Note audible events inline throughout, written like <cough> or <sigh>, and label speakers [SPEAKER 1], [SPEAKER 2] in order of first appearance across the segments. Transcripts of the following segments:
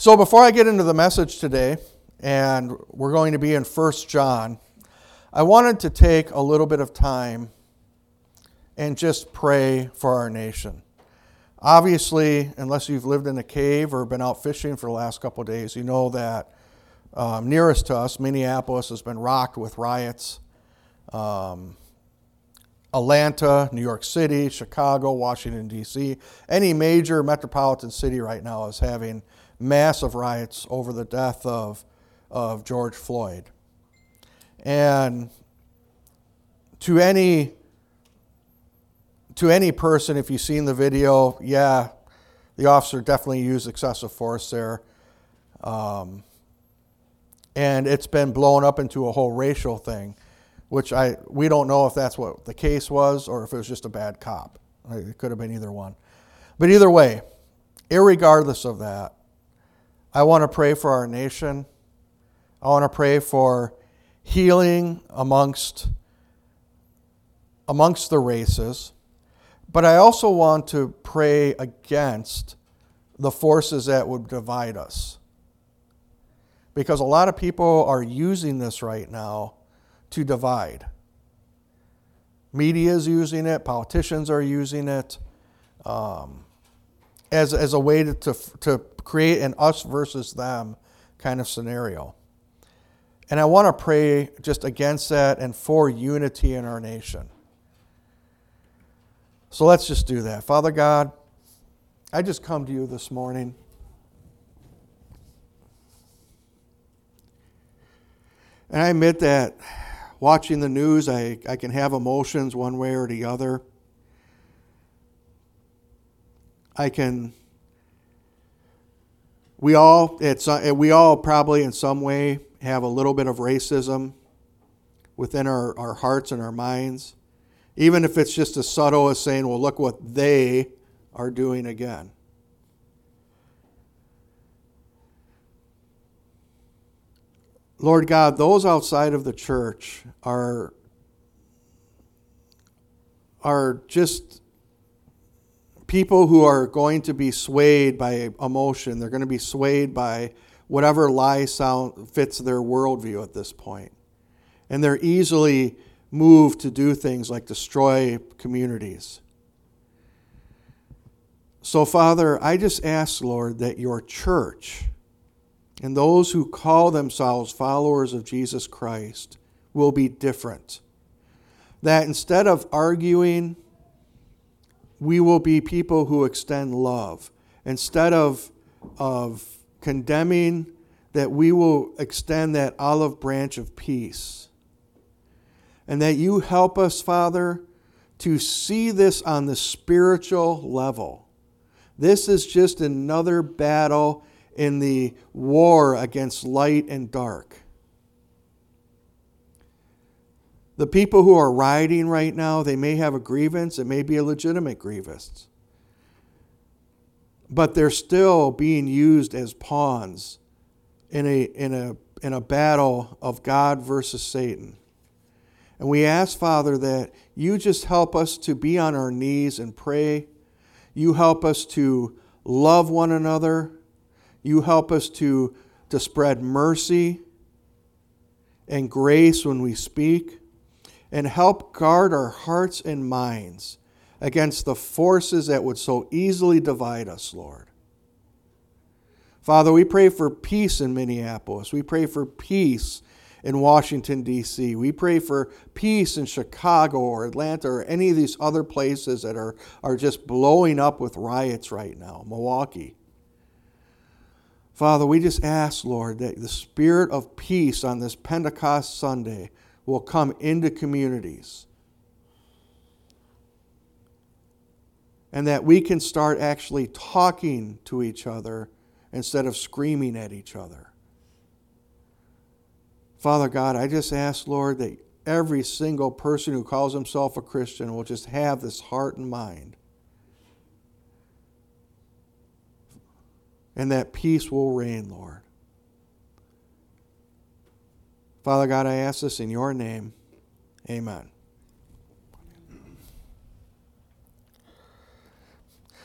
[SPEAKER 1] So before I get into the message today, and we're going to be in 1 John, I wanted to take a little bit of time and just pray for our nation. Obviously, unless you've lived in a cave or been out fishing for the last couple days, you know that um, nearest to us, Minneapolis, has been rocked with riots. Um, Atlanta, New York City, Chicago, Washington, D.C., any major metropolitan city right now is having massive riots over the death of, of George Floyd. And to any to any person, if you've seen the video, yeah, the officer definitely used excessive force there. Um, and it's been blown up into a whole racial thing, which I we don't know if that's what the case was or if it was just a bad cop. It could have been either one. But either way, regardless of that, I want to pray for our nation. I want to pray for healing amongst amongst the races. But I also want to pray against the forces that would divide us. Because a lot of people are using this right now to divide. Media is using it, politicians are using it um, as, as a way to, to, to create an us versus them kind of scenario. And I want to pray just against that and for unity in our nation. So let's just do that. Father God, I just come to you this morning. And I admit that watching the news, I, I can have emotions one way or the other. I can, we all, it's, we all probably in some way have a little bit of racism within our, our hearts and our minds. Even if it's just as subtle as saying, well, look what they are doing again. Lord God, those outside of the church are, are just people who are going to be swayed by emotion. They're going to be swayed by whatever lie sound fits their worldview at this point. And they're easily moved to do things like destroy communities. So, Father, I just ask, Lord, that your church and those who call themselves followers of Jesus Christ will be different. That instead of arguing, we will be people who extend love. Instead of, of condemning, that we will extend that olive branch of peace. And that you help us, Father, to see this on the spiritual level. This is just another battle in the war against light and dark. The people who are rioting right now, they may have a grievance, it may be a legitimate grievance. But they're still being used as pawns in a, in a, in a battle of God versus Satan. And we ask, Father, that you just help us to be on our knees and pray. You help us to love one another you help us to, to spread mercy and grace when we speak, and help guard our hearts and minds against the forces that would so easily divide us, Lord. Father, we pray for peace in Minneapolis. We pray for peace in Washington, D.C. We pray for peace in Chicago or Atlanta or any of these other places that are, are just blowing up with riots right now, Milwaukee. Father, we just ask, Lord, that the spirit of peace on this Pentecost Sunday will come into communities. And that we can start actually talking to each other instead of screaming at each other. Father God, I just ask, Lord, that every single person who calls himself a Christian will just have this heart and mind and that peace will reign, Lord. Father God, I ask this in your name. Amen.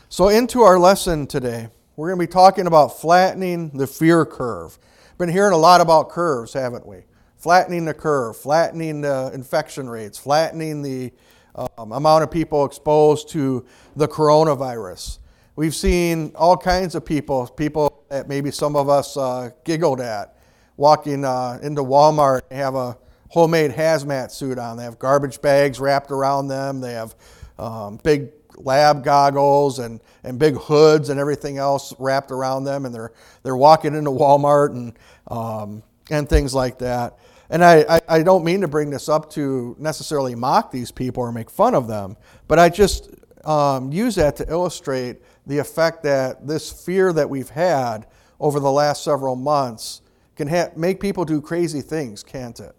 [SPEAKER 1] So, into our lesson today, We're going to be talking about flattening the fear curve. Been hearing a lot about curves, haven't we? Flattening the curve, flattening the infection rates, flattening the um, amount of people exposed to the coronavirus. We've seen all kinds of people, people that maybe some of us uh, giggled at, walking uh, into Walmart and have a homemade hazmat suit on. They have garbage bags wrapped around them. They have um, big lab goggles and, and big hoods and everything else wrapped around them, and they're they're walking into Walmart and um, and things like that. And I, I, I, don't mean to bring this up to necessarily mock these people or make fun of them, but I just um, use that to illustrate the effect that this fear that we've had over the last several months can ha- make people do crazy things, can't it?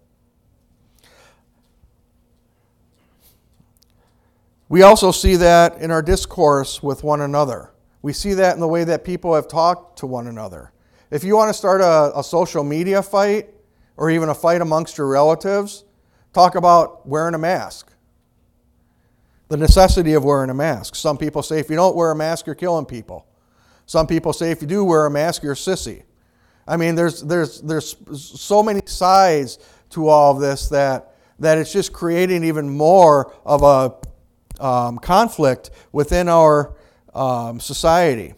[SPEAKER 1] We also see that in our discourse with one another. We see that in the way that people have talked to one another. If you want to start a, a, social media fight or even a fight amongst your relatives, talk about wearing a mask. The necessity of wearing a mask. Some people say if you don't wear a mask, you're killing people. Some people say if you do wear a mask, you're a sissy. I mean, there's, there's, there's so many sides to all of this that, that it's just creating even more of a um, conflict within our um, society.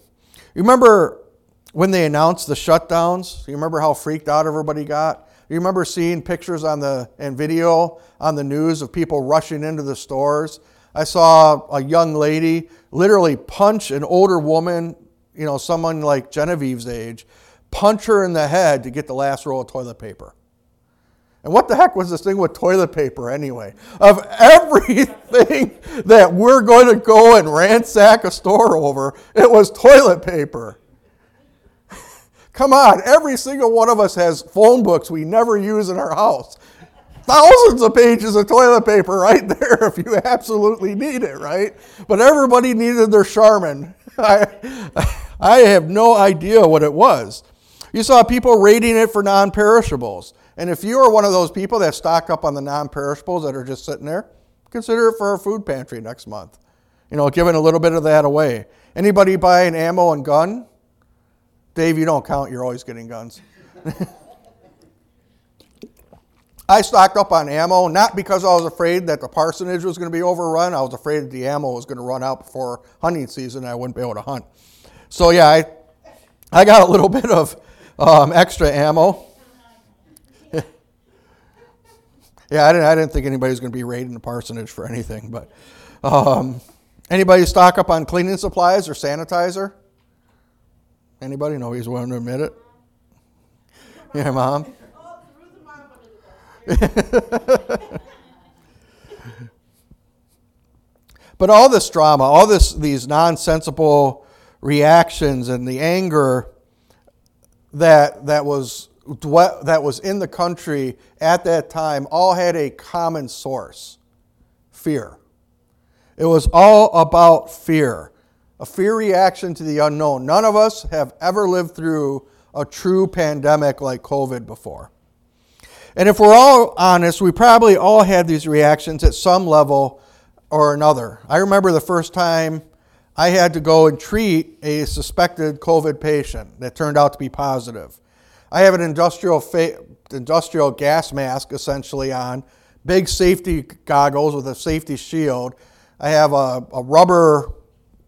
[SPEAKER 1] You remember when they announced the shutdowns? You remember how freaked out everybody got? You remember seeing pictures on the and video on the news of people rushing into the stores? I saw a young lady literally punch an older woman, you know, someone like Genevieve's age, punch her in the head to get the last roll of toilet paper. And what the heck was this thing with toilet paper anyway? Of everything <laughs> that we're going to go and ransack a store over, it was toilet paper. <laughs> Come on, every single one of us has phone books we never use in our house. Thousands of pages of toilet paper right <laughs> there if you absolutely need it, right? But everybody needed their Charmin. I, I have no idea what it was. You saw people rating it for non perishables. And if you are one of those people that stock up on the non perishables that are just sitting there, consider it for our food pantry next month. You know, giving a little bit of that away. Anybody buying ammo and gun? Dave, you don't count, you're always getting guns. <laughs> I stocked up on ammo, not because I was afraid that the parsonage was going to be overrun. I was afraid that the ammo was going to run out before hunting season and I wouldn't be able to hunt. So, yeah, I, I got a little <laughs> bit of um, extra ammo. <laughs> Yeah, I didn't, I didn't think anybody was going to be raiding the parsonage for anything. But um, anybody stock up on cleaning supplies or sanitizer? Anybody? Nobody's willing to admit it. Yeah, mom. but all this drama, all this these nonsensical reactions and the anger that that was that was in the country at that time all had a common source fear. It was all about fear, a fear reaction to the unknown. None of us have ever lived through a true pandemic like COVID before. And if we're all honest, we probably all had these reactions at some level or another. I remember the first time I had to go and treat a suspected COVID patient that turned out to be positive. I have an industrial, fa- industrial gas mask essentially on, big safety goggles with a safety shield. I have a, a rubber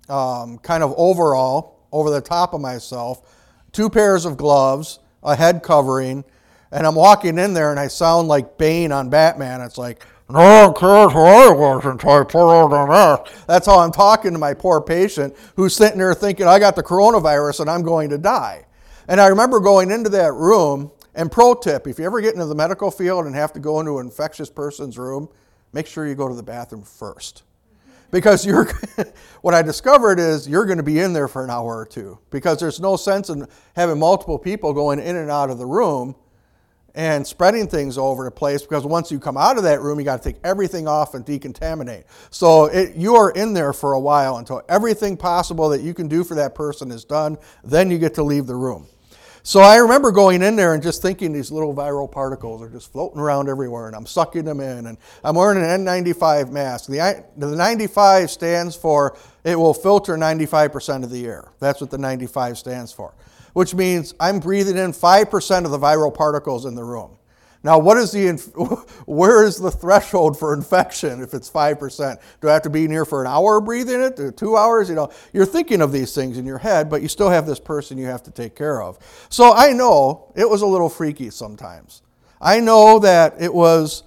[SPEAKER 1] um, kind of overall over the top of myself, two pairs of gloves, a head covering, and I'm walking in there and I sound like Bane on Batman. It's like, no cares who I was until I put on mask. That's how I'm talking to my poor patient who's sitting there thinking, I got the coronavirus and I'm going to die. And I remember going into that room, and pro tip if you ever get into the medical field and have to go into an infectious person's room, make sure you go to the bathroom first. Because you're, <laughs> what I discovered is you're going to be in there for an hour or two because there's no sense in having multiple people going in and out of the room and spreading things over the place because once you come out of that room, you got to take everything off and decontaminate. So it, you are in there for a while until everything possible that you can do for that person is done. Then you get to leave the room. So I remember going in there and just thinking these little viral particles are just floating around everywhere, and I'm sucking them in. And I'm wearing an N95 mask. The, the 95 stands for it will filter 95% of the air. That's what the 95 stands for, which means I'm breathing in 5% of the viral particles in the room. Now, what is the <laughs> where is the threshold for infection if it's five percent? Do I have to be here for an hour breathing it? Two hours? You know, you're thinking of these things in your head, but you still have this person you have to take care of. So I know it was a little freaky sometimes. I know that it was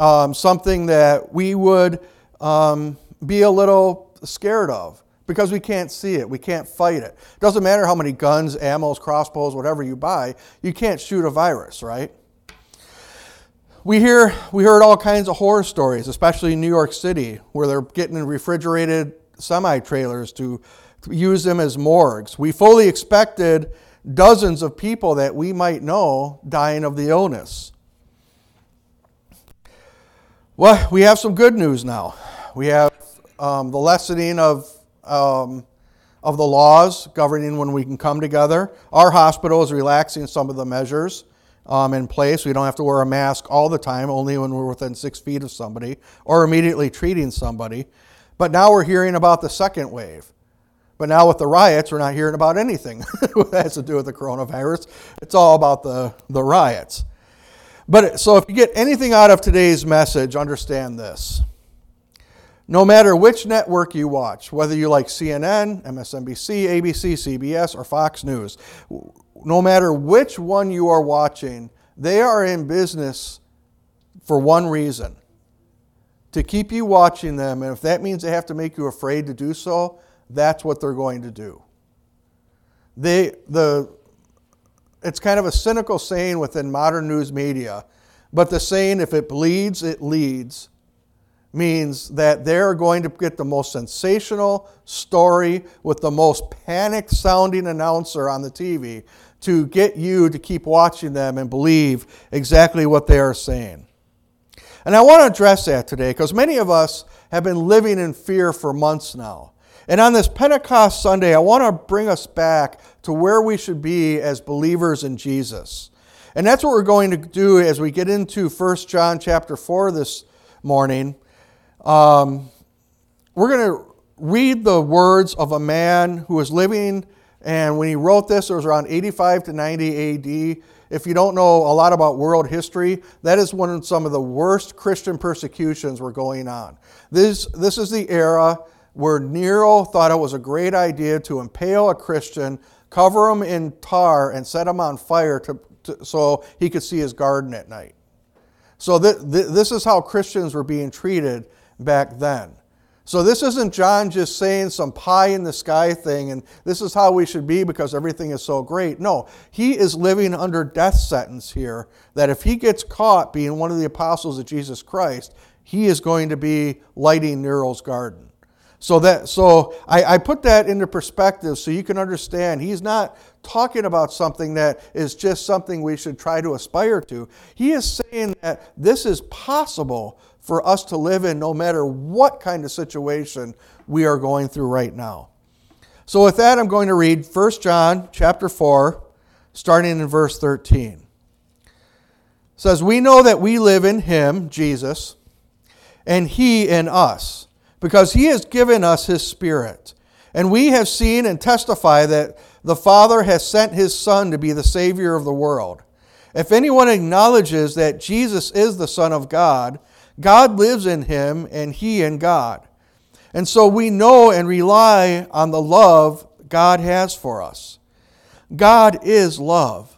[SPEAKER 1] um, something that we would um, be a little scared of because we can't see it. We can't fight it. Doesn't matter how many guns, ammos, crossbows, whatever you buy, you can't shoot a virus, right? we hear we heard all kinds of horror stories, especially in New York City, where they're getting refrigerated semi trailers to, use them as morgues. We fully expected dozens of people that we might know dying of the illness. Well, we have some good news now. We have um, the lessening of um, of the laws governing when we can come together. Our hospital is relaxing some of the measures um, in place. We don't have to wear a mask all the time, only when we're within six feet of somebody or immediately treating somebody. But now we're hearing about the second wave. But now with the riots, we're not hearing about anything <laughs> that has to do with the coronavirus. It's all about the, the riots. But so if you get anything out of today's message, understand this. No matter which network you watch, whether you like CNN, MSNBC, ABC, CBS, or Fox News, no matter which one you are watching, they are in business for one reason to keep you watching them. And if that means they have to make you afraid to do so, that's what they're going to do. They, the, it's kind of a cynical saying within modern news media, but the saying, if it bleeds, it leads, means that they're going to get the most sensational story with the most panicked sounding announcer on the TV to get you to keep watching them and believe exactly what they are saying. And I want to address that today because many of us have been living in fear for months now. And on this Pentecost Sunday, I want to bring us back to where we should be as believers in Jesus. And that's what we're going to do as we get into 1 John chapter 4 this morning. Um, we're going to read the words of a man who was living and when he wrote this, it was around 85 to 90 AD. If you don't know a lot about world history, that is when some of the worst Christian persecutions were going on. This, this is the era where Nero thought it was a great idea to impale a Christian, cover him in tar, and set him on fire to, to so he could see his garden at night. So th- th- this is how Christians were being treated back then. So this isn't John just saying some pie in the sky thing and this is how we should be because everything is so great. No, he is living under death sentence here that if he gets caught being one of the apostles of Jesus Christ, he is going to be lighting Nero's garden. So that so I, I put that into perspective so you can understand he's not talking about something that is just something we should try to aspire to. He is saying that this is possible for us to live in no matter what kind of situation we are going through right now. So with that I'm going to read 1 John chapter 4 starting in verse 13. It says we know that we live in him Jesus and he in us because he has given us his spirit. And we have seen and testify that the Father has sent his Son to be the Savior of the world. If anyone acknowledges that Jesus is the Son of God, God lives in him and he in God. And so we know and rely on the love God has for us. God is love.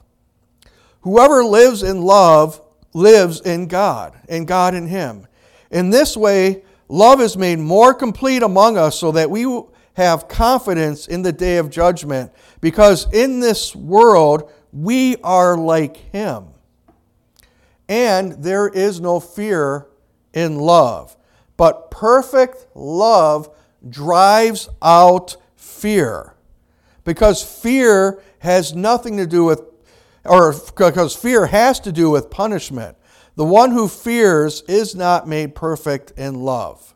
[SPEAKER 1] Whoever lives in love lives in God, and God in him. In this way, love is made more complete among us so that we have confidence in the day of judgment, because in this world we are like him. And there is no fear in love. But perfect love drives out fear. Because fear has nothing to do with, or because fear has to do with punishment. The one who fears is not made perfect in love.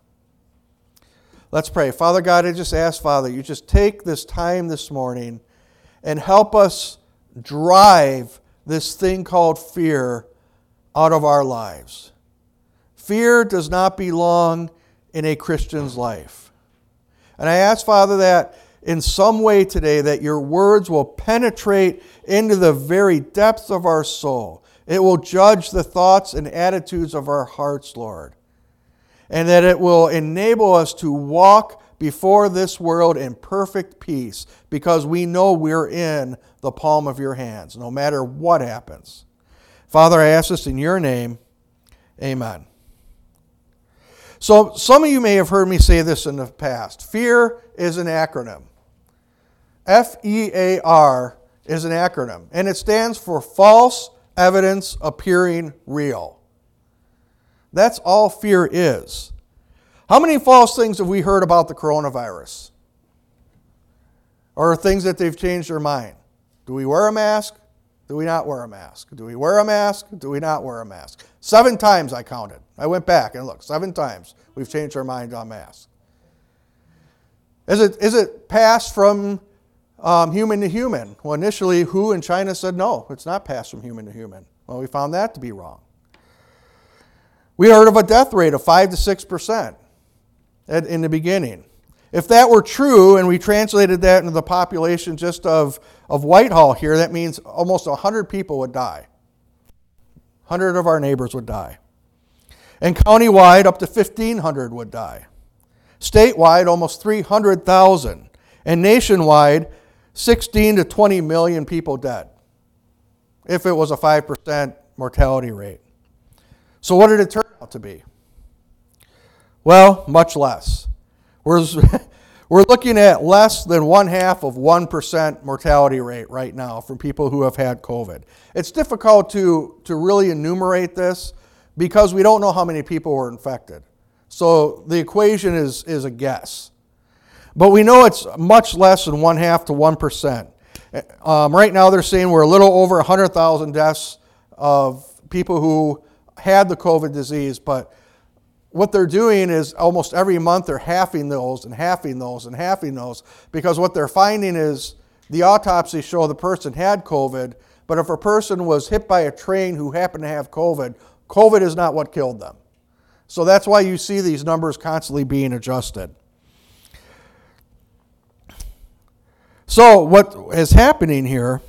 [SPEAKER 1] Let's pray. Father God, I just ask, Father, you just take this time this morning and help us drive this thing called fear out of our lives. Fear does not belong in a Christian's life. And I ask, Father, that in some way today that your words will penetrate into the very depths of our soul. It will judge the thoughts and attitudes of our hearts, Lord. And that it will enable us to walk before this world in perfect peace because we know we're in the palm of your hands, no matter what happens. Father, I ask this in your name. Amen. So, some of you may have heard me say this in the past. Fear is an acronym. F E A R is an acronym, and it stands for false evidence appearing real. That's all fear is. How many false things have we heard about the coronavirus? Or things that they've changed their mind? Do we wear a mask? Do we not wear a mask? Do we wear a mask? Do we not wear a mask? Seven times I counted. I went back and looked. Seven times we've changed our mind on masks. Is it, is it passed from um, human to human? Well, initially, WHO in China said no, it's not passed from human to human. Well, we found that to be wrong. We heard of a death rate of 5 to 6% in the beginning. If that were true and we translated that into the population just of, of Whitehall here, that means almost 100 people would die. 100 of our neighbors would die. And countywide, up to 1,500 would die. Statewide, almost 300,000. And nationwide, 16 to 20 million people dead if it was a 5% mortality rate. So, what did it turn out to be? Well, much less. We're, <laughs> we're looking at less than one half of 1% mortality rate right now from people who have had COVID. It's difficult to, to really enumerate this because we don't know how many people were infected. So the equation is, is a guess. But we know it's much less than one half to 1%. Um, right now, they're saying we're a little over 100,000 deaths of people who had the COVID disease, but what they're doing is almost every month they're halving those and halving those and halving those because what they're finding is the autopsies show the person had COVID, but if a person was hit by a train who happened to have COVID, COVID is not what killed them. So that's why you see these numbers constantly being adjusted. So, what is happening here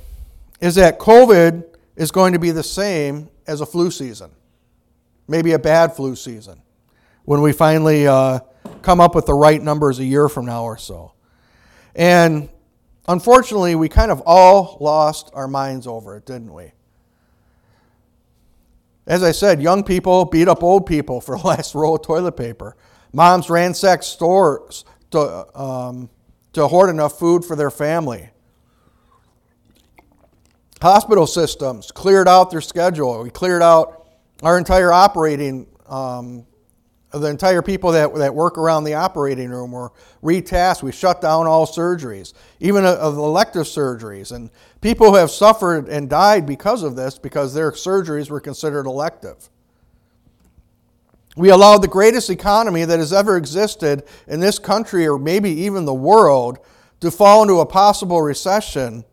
[SPEAKER 1] is that COVID is going to be the same as a flu season, maybe a bad flu season when we finally uh, come up with the right numbers a year from now or so. And unfortunately, we kind of all lost our minds over it, didn't we? As I said, young people beat up old people for the <laughs> last roll of toilet paper. Moms ransacked stores to, um, to hoard enough food for their family. Hospital systems cleared out their schedule. We cleared out our entire operating um, the entire people that, that work around the operating room were retasked. We shut down all surgeries, even uh, of elective surgeries. And people have suffered and died because of this because their surgeries were considered elective. We allowed the greatest economy that has ever existed in this country or maybe even the world to fall into a possible recession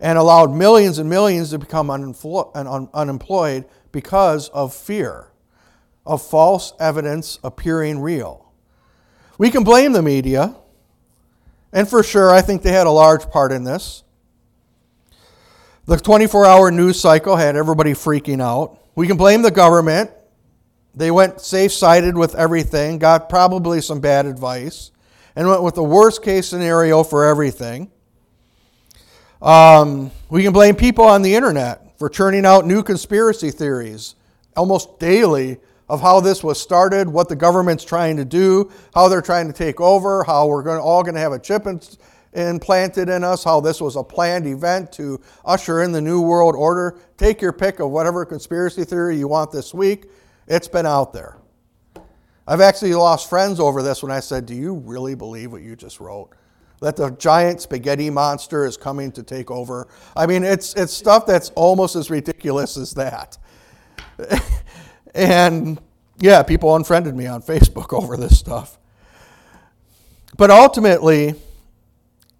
[SPEAKER 1] and allowed millions and millions to become unemployed because of fear of false evidence appearing real. We can blame the media, and for sure, I think they had a large part in this. The 24 hour news cycle had everybody freaking out. We can blame the government. They went safe sided with everything, got probably some bad advice, and went with the worst case scenario for everything. Um, we can blame people on the internet for churning out new conspiracy theories almost daily of how this was started, what the government's trying to do, how they're trying to take over, how we're going all going to have a chip implanted in us, how this was a planned event to usher in the new world order. Take your pick of whatever conspiracy theory you want this week. It's been out there. I've actually lost friends over this when I said, Do you really believe what you just wrote? That the giant spaghetti monster is coming to take over. I mean, it's, it's stuff that's almost as ridiculous as that. <laughs> And yeah, people unfriended me on Facebook <laughs> over this stuff. But ultimately,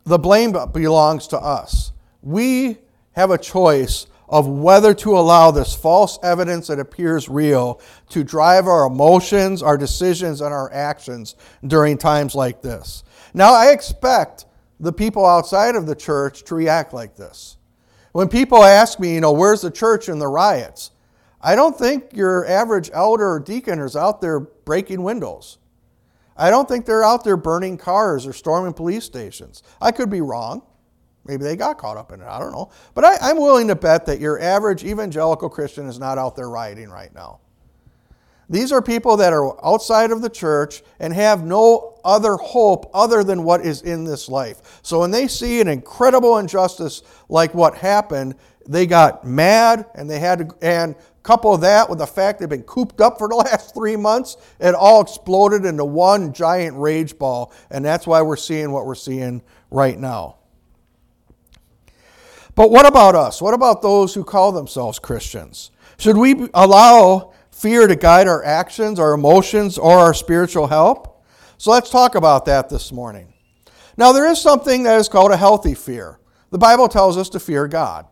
[SPEAKER 1] the blame belongs to us. We have a choice of whether to allow this false evidence that appears real to drive our emotions, our decisions, and our actions during times like this. Now, I expect the people outside of the church to react like this. When people ask me, you know, where's the church in the riots? I don't think your average elder or deacon is out there breaking windows. I don't think they're out there burning cars or storming police stations. I could be wrong. Maybe they got caught up in it. I don't know. But I, am willing to bet that your average evangelical Christian is not out there rioting right now. These are people that are outside of the church and have no other hope other than what is in this life. So when they see an incredible injustice like what happened, they got mad and they had to, and couple of that with the fact they've been cooped up for the <laughs> last three months, it all exploded into one giant rage ball. And that's why we're seeing what we're seeing right now. But what about us? What about those who call themselves Christians? Should we allow fear to guide our actions, our emotions, or our spiritual help? So let's talk about that this morning. Now, there is something that is called a healthy fear. The Bible tells us to fear God.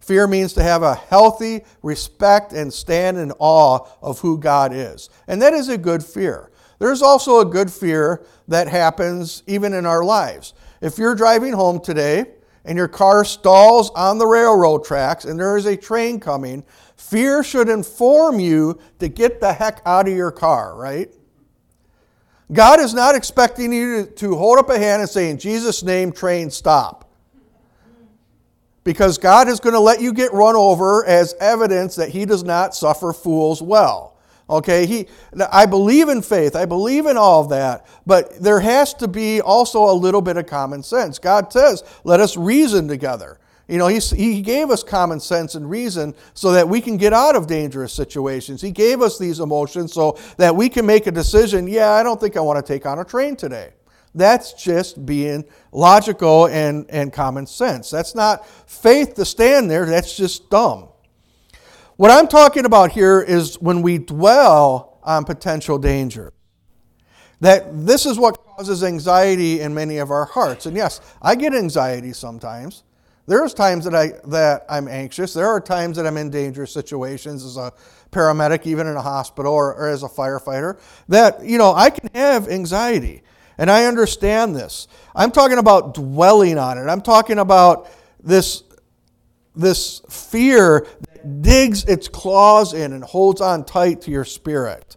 [SPEAKER 1] Fear means to have a healthy respect and stand in awe of who God is. And that is a good fear. There's also a good fear that happens even in our lives. If you're driving home today and your car stalls on the railroad tracks and there is a train coming, fear should inform you to get the heck out of your car, right? God is not expecting you to, hold up a hand and say, In Jesus' name, train, stop. Because God is going to let you get run over as evidence that He does not suffer fools well. Okay, he, I believe in faith. I believe in all of that. But there has to be also a little bit of common sense. God says, let us reason together. You know, he, he gave us common sense and reason so that we can get out of dangerous situations. He gave us these emotions so that we can make a decision yeah, I don't think I want to take on a train today. That's just being logical and, and common sense. That's not faith to stand there, that's just dumb. What I'm talking about here is when we dwell on potential danger. That this is what causes anxiety in many of our hearts. And yes, I get anxiety sometimes. There's times that, I, that I'm anxious. There are times that I'm in dangerous situations as a paramedic, even in a hospital or, or as a firefighter, that, you know, I can have anxiety. And I understand this. I'm talking about dwelling on it. I'm talking about this, this fear that digs its claws in and holds on tight to your spirit.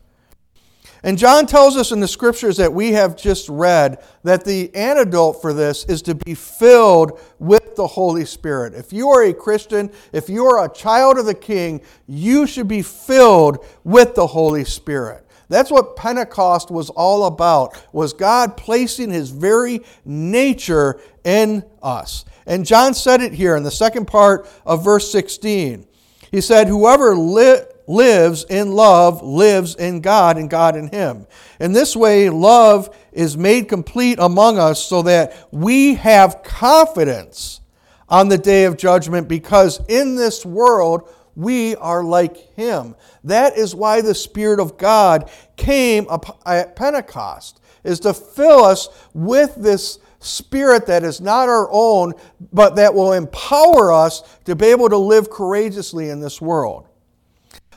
[SPEAKER 1] And John tells us in the scriptures that we have just read that the antidote for this is to be filled with the Holy Spirit. If you are a Christian, if you are a child of the King, you should be filled with the Holy Spirit. That's what Pentecost was all about, was God placing his very nature in us. And John said it here in the second part of verse 16. He said, Whoever li- lives in love lives in God and God in him. In this way, love is made complete among us so that we have confidence on the day of judgment because in this world we are like him. That is why the Spirit of God came at Pentecost, is to fill us with this spirit that is not our own, but that will empower us to be able to live courageously in this world.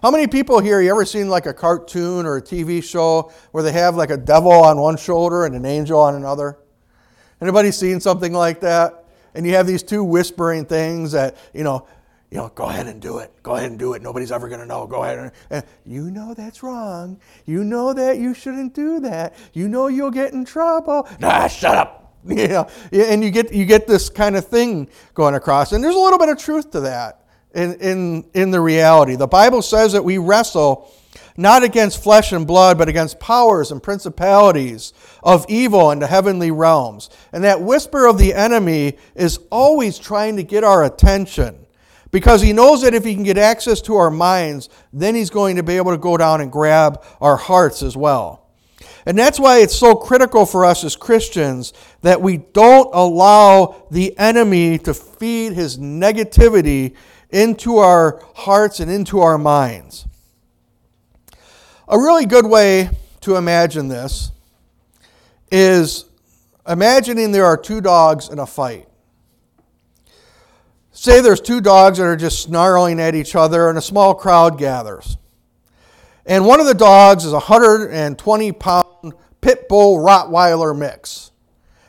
[SPEAKER 1] How many people here, you ever seen like a cartoon or a TV show where they have like a devil on one shoulder and an angel on another? Anybody seen something like that? And you have these two whispering things that, you know, you know, go ahead and do it. Go ahead and do it. Nobody's ever going to know. Go ahead and, and, you know that's wrong. You know that you shouldn't do that. You know you'll get in trouble. Nah, shut up. <laughs> You know, and you get you get this kind of thing going across, and there's a little bit of truth to that in in in the reality. The Bible says that we wrestle not against flesh and blood, but against powers and principalities of evil in the heavenly realms. And that whisper of the enemy is always trying to get our attention because he knows that if he can get access to our minds, then he's going to be able to go down and grab our hearts as well. And that's why it's so critical for us as Christians that we don't allow the enemy to feed his negativity into our hearts and into our minds. A really good way to imagine this is imagining there are two dogs in a fight. Say there's two dogs that are just snarling at each other, and a small crowd gathers. And one of the dogs is a 120 pound pit bull Rottweiler mix.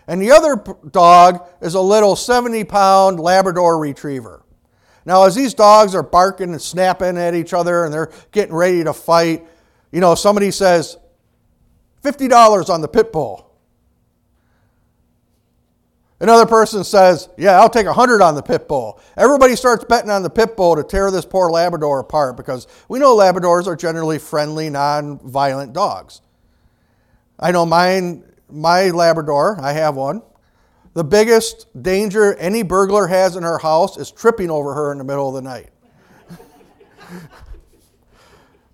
[SPEAKER 1] And the other dog is a little 70 pound Labrador retriever. Now, as these dogs are barking and snapping at each other and they're getting ready to fight, you know, somebody says, $50 on the pit bull. Another person says, Yeah, I'll take 100 on the pit bull. Everybody starts betting on the pit bull to tear this poor Labrador apart because we know Labradors are generally friendly, non violent dogs. I know mine, my Labrador, I have one. The biggest danger any burglar has in her house is tripping over her in the middle of the night. <laughs>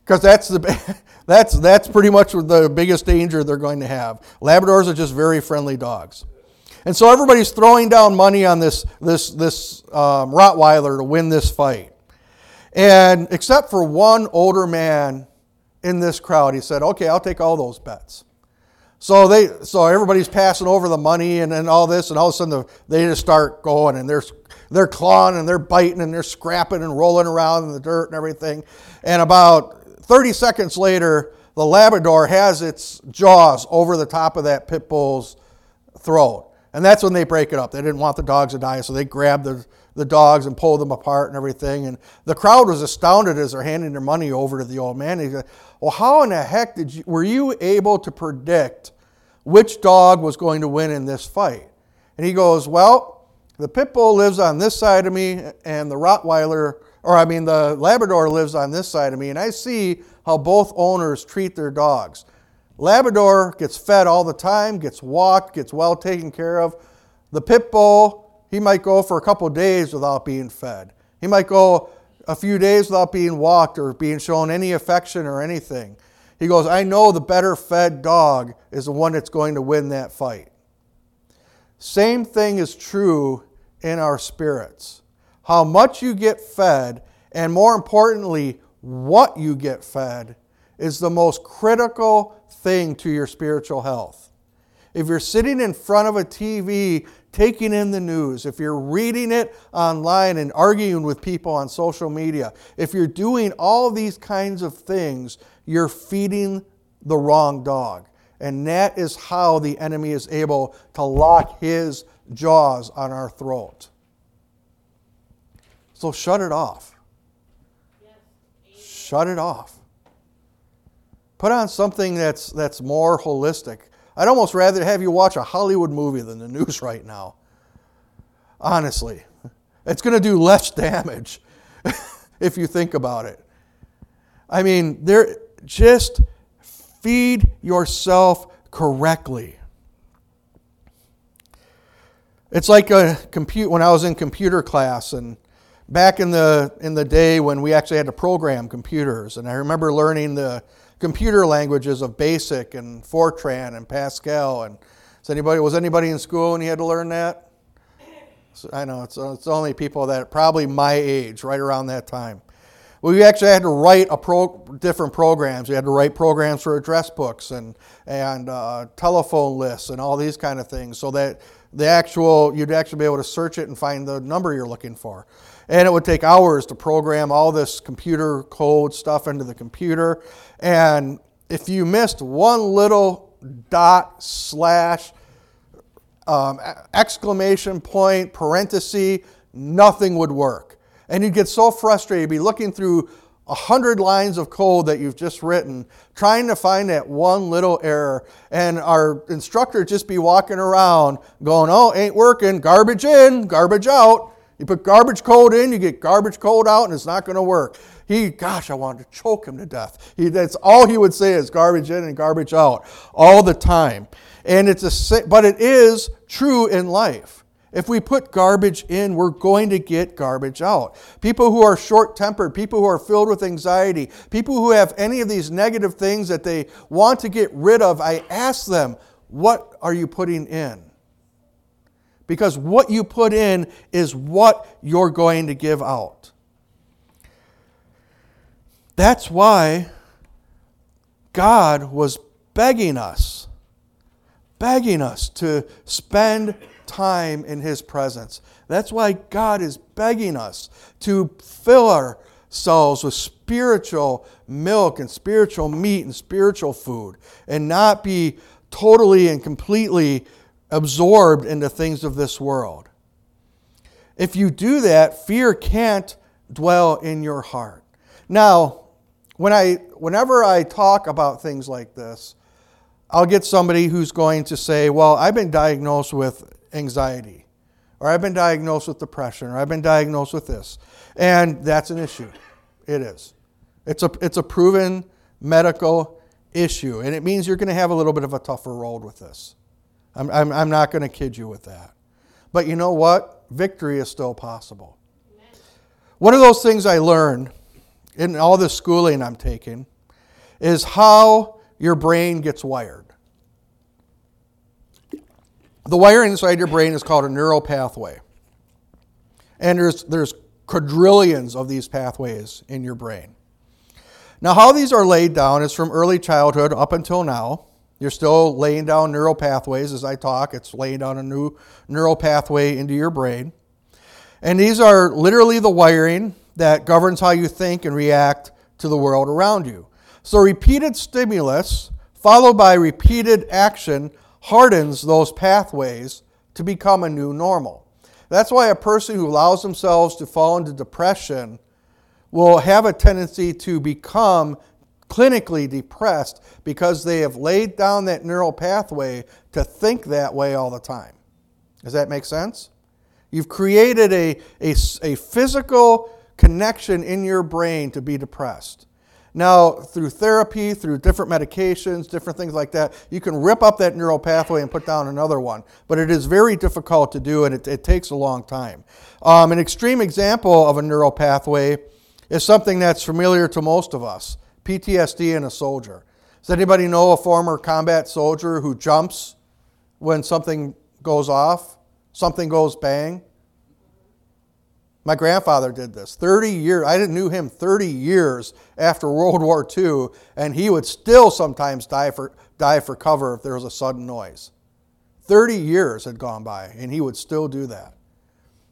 [SPEAKER 1] Because that's, the, <laughs> that's, that's pretty much the biggest danger they're going to have. Labradors are just very friendly dogs. And so everybody's throwing down money on this, this, this um, Rottweiler to win this fight. And except for one older man in this crowd, he said, okay, I'll take all those bets. So they, so everybody's passing over the money and, and all this, and all of a sudden the, they just start going and they're, they're clawing and they're biting and they're scrapping and rolling around in the dirt and everything. And about 30 seconds later, the Labrador has its jaws over the top of that pit bull's throat. And that's when they break it up. They didn't want the dogs to die, so they grabbed the, the dogs and pulled them apart and everything. And the crowd was astounded as they're handing their money over to the old man. He said, Well, how in the heck did you, were you able to predict which dog was going to win in this fight? And he goes, Well, the pit bull lives on this side of me, and the Rottweiler, or I mean, the Labrador lives on this side of me, and I see how both owners treat their dogs. Labrador gets fed all the time, gets walked, gets well taken care of. The pit bull, he might go for a couple days without being fed. He might go a few days without being walked or being shown any affection or anything. He goes, I know the better fed dog is the one that's going to win that fight. Same thing is true in our spirits. How much you get fed, and more importantly, what you get fed, is the most critical thing to your spiritual health. If you're sitting in front of a TV taking in the news, if you're reading it online and arguing with people on social media, if you're doing all these kinds of things, you're feeding the wrong dog. And that is how the enemy is able to lock his jaws on our throat. So shut it off. Shut it off. Put on something that's, that's more holistic. I'd almost rather have you watch a Hollywood movie than the news <laughs> right now. Honestly, it's going to do less <laughs> damage <laughs> if you think about it. I mean, there just feed yourself correctly. It's like a compute when I was in computer class and back in the in the day when we actually had to program computers and I remember learning the computer languages of BASIC and Fortran and Pascal. And is anybody, was anybody in school and you had to learn that? So I know it's, it's only people that probably my age, right around that time. we actually had to write a pro, different programs. We had to write programs for address books and, and uh, telephone lists and all these kind of things so that the actual, you'd actually be able to search it and find the number you're looking for. And it would take hours to program all this computer code stuff into the computer. And if you missed one little dot, slash, um, exclamation point, parenthesis, nothing would work. And you'd get so frustrated, you'd be looking through a hundred lines of code that you've just written, trying to find that one little error. And our instructor just be walking around going, oh, ain't working, garbage in, garbage out. You put garbage code in, you get garbage code out, and it's not going to work. He, gosh, I wanted to choke him to death. He, that's all he would say is garbage in and garbage out all the time. And it's a, but it is true in life. If we put garbage in, we're going to get garbage out. People who are short tempered, people who are filled with anxiety, people who have any of these negative things that they want to get rid of, I ask them, what are you putting in? Because what you put in is what you're going to give out. That's why God was begging us, begging us to spend time in His presence. That's why God is begging us to fill ourselves with spiritual milk and spiritual meat and spiritual food and not be totally and completely absorbed into things of this world. If you do that, fear can't dwell in your heart. Now, when I, whenever I talk about things like this, I'll get somebody who's going to say, Well, I've been diagnosed with anxiety, or I've been diagnosed with depression, or I've been diagnosed with this. And that's an issue. It is. It's a, it's a proven medical issue, and it means you're going to have a little bit of a tougher road with this. I'm, I'm, I'm not going to kid you with that. But you know what? Victory is still possible. One of those things I learned in all the schooling I'm taking is how your brain gets wired. The wiring inside your brain is called a neural pathway. And there's, there's quadrillions of these pathways in your brain. Now, how these are laid down is from early childhood up until now. You're still laying down neural pathways as I talk. It's laying down a new neural pathway into your brain. And these are literally the wiring that governs how you think and react to the world around you. So, repeated stimulus followed by repeated action hardens those pathways to become a new normal. That's why a person who allows themselves to fall into depression will have a tendency to become clinically depressed because they have laid down that neural pathway to think that way all the time. Does that make sense? You've created a, a, a physical connection in your brain to be depressed. Now, through therapy, through different medications, different things like that, you can rip up that neural pathway and put down another one. But it is very difficult to do and it, it takes a long time. Um, an extreme example of a neural pathway is something that's familiar to most of us PTSD in a soldier. Does anybody know a former combat soldier who jumps when something goes off, something goes bang? My grandfather did this 30 years. I knew him 30 years after <laughs> World War II, and he would still sometimes die for, die for cover if there was a sudden noise. 30 years had gone by, and he would still do that.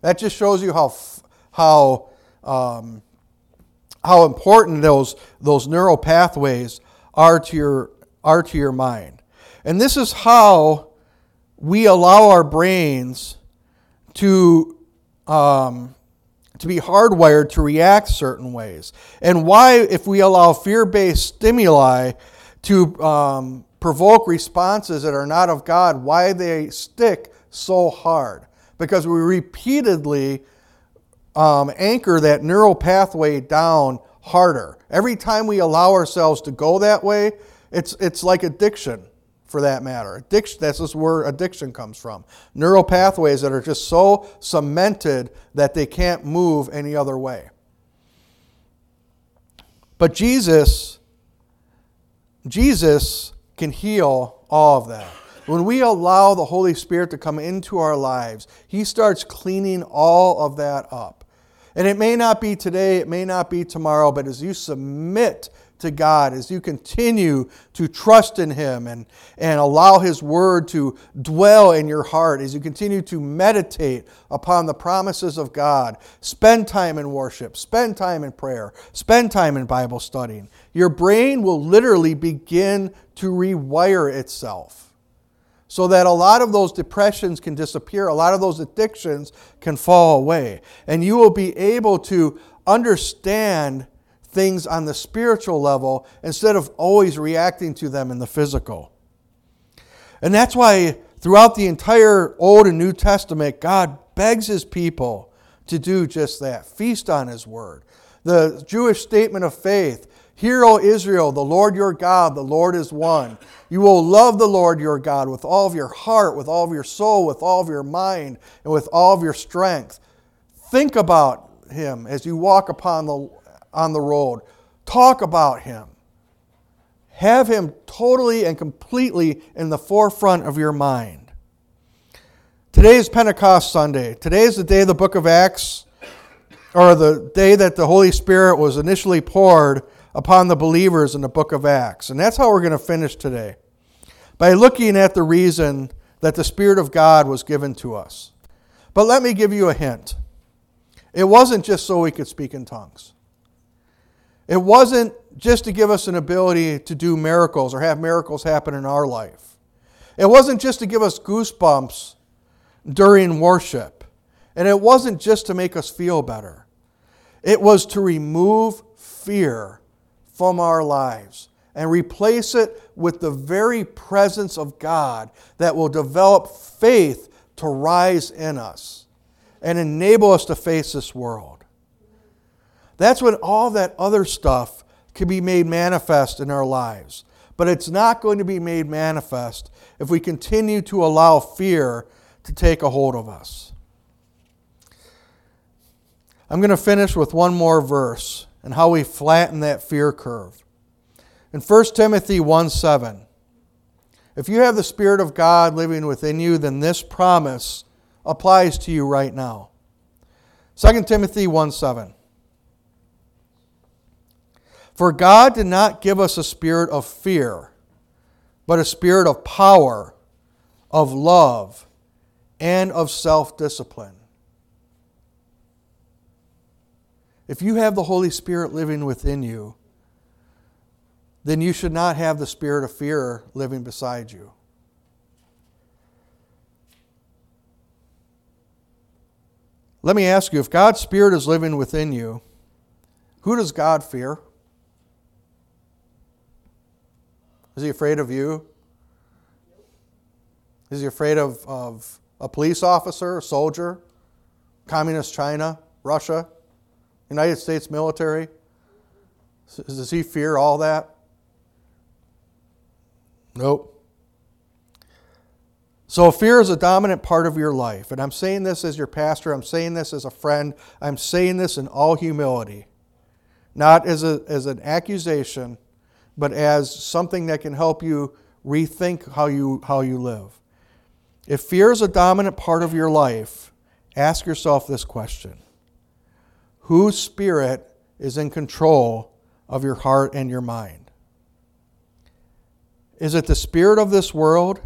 [SPEAKER 1] That just shows you how, how, um, how important those, those neural pathways are to, your, are to your mind. And this is how we allow our brains to um, to be hardwired to react certain ways. And why, if we allow fear based stimuli to um, provoke responses that are not of God, why they stick so hard. Because we repeatedly um, anchor that neural pathway down harder. Every time we allow ourselves to go that way, it's, it's like addiction for that matter. Addiction, that's just where addiction comes from. Neural pathways that are just so cemented that they can't move any other way. But Jesus, Jesus can heal all of that. When we allow the Holy Spirit to come into our lives, He starts cleaning all of that up. And it may not be today, it may not be tomorrow, but as you submit to God, as you continue to trust in Him and, and allow His Word to dwell in your heart, as you continue to meditate upon the promises of God, spend time in worship, spend time in prayer, spend time in Bible studying, your brain will literally begin to rewire itself so that a lot of those depressions can disappear, a lot of those addictions can fall away, and you will be able to understand things on the spiritual level instead of always reacting to them in the physical. And that's why throughout the entire Old and New Testament, God begs his people to do just that feast on his word. The Jewish statement of faith Hear, O Israel, the Lord your God, the Lord is one. You will love the Lord your God with all of your heart, with all of your soul, with all of your mind, and with all of your strength. Think about him as you walk upon the on the road. Talk about Him. Have Him totally and completely in the forefront of your mind. Today is Pentecost Sunday. Today is the day of the book of Acts, or the day that the Holy Spirit was initially poured upon the believers in the book of Acts. And that's how we're going to finish today. By looking at the reason that the Spirit of God was given to us. But let me give you a hint. It wasn't just so we could speak in tongues. It wasn't just to give us an ability to do miracles or have miracles happen in our life. It wasn't just to give us goosebumps during worship. And it wasn't just to make us feel better. It was to remove fear from our lives and replace it with the very presence of God that will develop faith to rise in us and enable us to face this world. That's when all that other stuff can be made manifest in our lives. But it's not going to be made manifest if we continue to allow fear to take a hold of us. I'm going to finish with one more verse and how we flatten that fear curve. In 1 Timothy 1 7, if you have the Spirit of God living within you, then this promise applies to you right now. 2 Timothy 1 7. For God did not give us a spirit of fear, but a spirit of power, of love, and of self discipline. If you have the Holy Spirit living within you, then you should not have the spirit of fear living beside you. Let me ask you if God's Spirit is living within you, who does God fear? Is he afraid of you? Is he afraid of, of a police officer, a soldier, communist China, Russia, United States military? Does he fear all that? Nope. So, fear is a dominant part of your life. And I'm saying this as your pastor, I'm saying this as a friend, I'm saying this in all humility, not as, a, as an accusation, but as something that can help you rethink how you, how you live. If fear is a dominant part of your life, ask yourself this question Whose spirit is in control of your heart and your mind? Is it the spirit of this world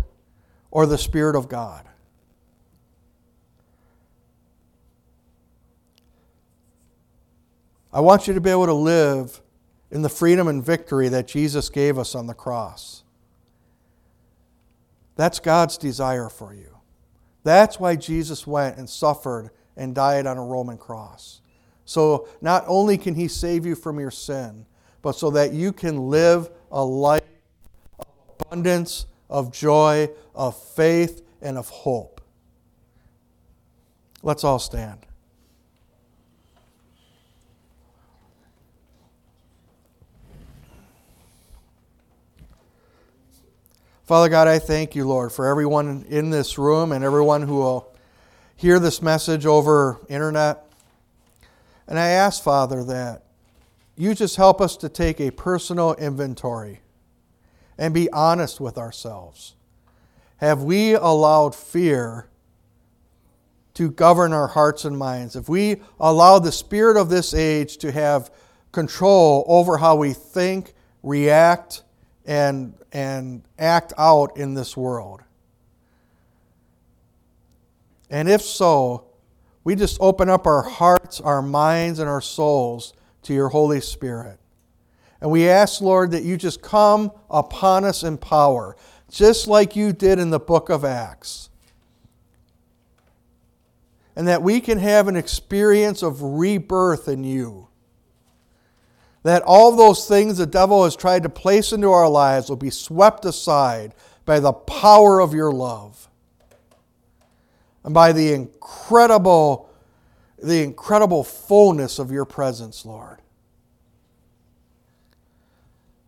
[SPEAKER 1] or the spirit of God? I want you to be able to live in the freedom and victory that Jesus gave us on the cross. That's God's desire for you. That's why Jesus went and suffered and died on a Roman cross. So not only can He save you from your sin, but so that you can live a life of abundance, of joy, of faith, and of hope. Let's all stand. Father God, I thank you, Lord, for everyone in this room and everyone who will hear this message over internet. And I ask, Father, that you just help us to take a personal inventory and be honest with ourselves. Have we allowed fear to govern our hearts and minds? If we allow the spirit of this age to have control over how we think, react, and, and act out in this world? And if so, we just open up our hearts, our minds, and our souls to your Holy Spirit. And we ask, Lord, that you just come upon us in power, just like you did in the book of Acts. And that we can have an experience of rebirth in you that all those things the devil has tried to place into our lives will be swept aside by the power of your love and by the incredible the incredible fullness of your presence lord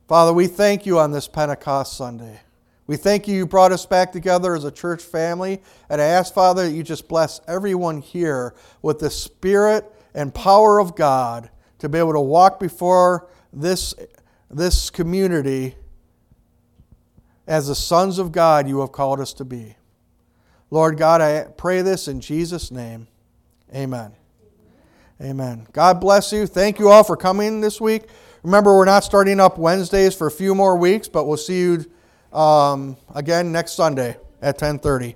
[SPEAKER 1] father we thank you on this pentecost sunday we thank you you brought us back together as a church family and i ask father that you just bless everyone here with the spirit and power of god to be able to walk before this, this community as the sons of God you have called us to be. Lord God, I pray this in Jesus' name. Amen. Amen. God bless you. Thank you all for coming this week. Remember, we're not starting up Wednesdays for a few more weeks, but we'll see you um, again next Sunday. at 10:30.